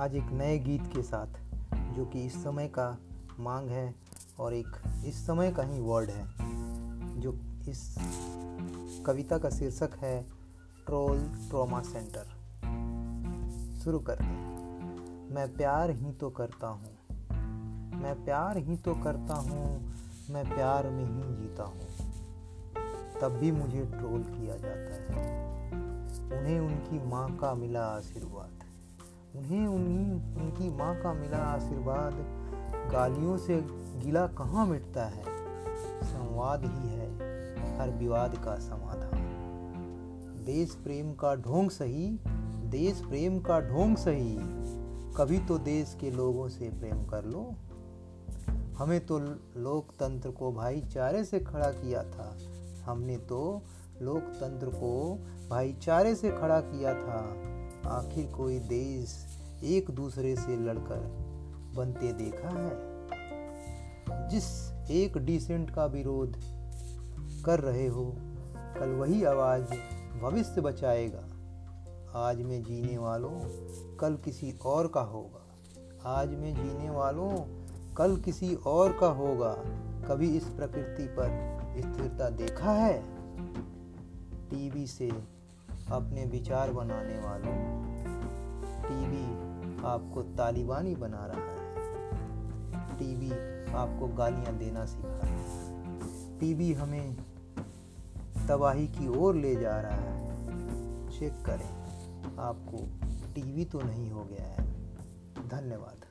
आज एक नए गीत के साथ, जो कि इस समय का मांग है और एक इस समय का ही वर्ड है, जो इस कविता का शीर्षक है, ट्रोल ट्रॉमा सेंटर। शुरू करते मैं प्यार ही तो करता हूँ। मैं प्यार ही तो करता हूँ। मैं प्यार में ही जीता हूँ। तब भी मुझे ट्रोल किया जाता है। उन्हें उनकी माँ का मिला आशीर्वाद। उन्हें उन्हीं, उनकी माँ का मिला आशीर्वाद। गालियों से गिला कहाँ मिटता है? संवाद ही है हर विवाद का समाधान। देश प्रेम का ढोंग सही, देश प्रेम का ढोंग सही। कभी तो देश के लोगों से प्रेम कर लो। हमें तो लोकतंत्र को भाईचारे से खड़ा किया था। हमने तो लोकतंत्र को भाईचारे से खड़ा किया था। आखिर कोई देश एक दूसरे से लड़कर बनते देखा है? जिस एक डिसेंट का विरोध कर रहे हो, कल वही आवाज़ भविष्य बचाएगा। आज में जीने वालों, कल किसी और का होगा। आज में जीने वालों, कल किसी और का होगा। कभी इस प्रकृति पर स्थिरता देखा है? टीवी से अपने विचार बनाने वालों टीवी आपको तालिबानी बना रहा है। टीवी आपको गालियाँ देना सिखा रहा है। टीवी हमें तबाही की ओर ले जा रहा है। चेक करें, आपको टीवी तो नहीं हो गया है। धन्यवाद।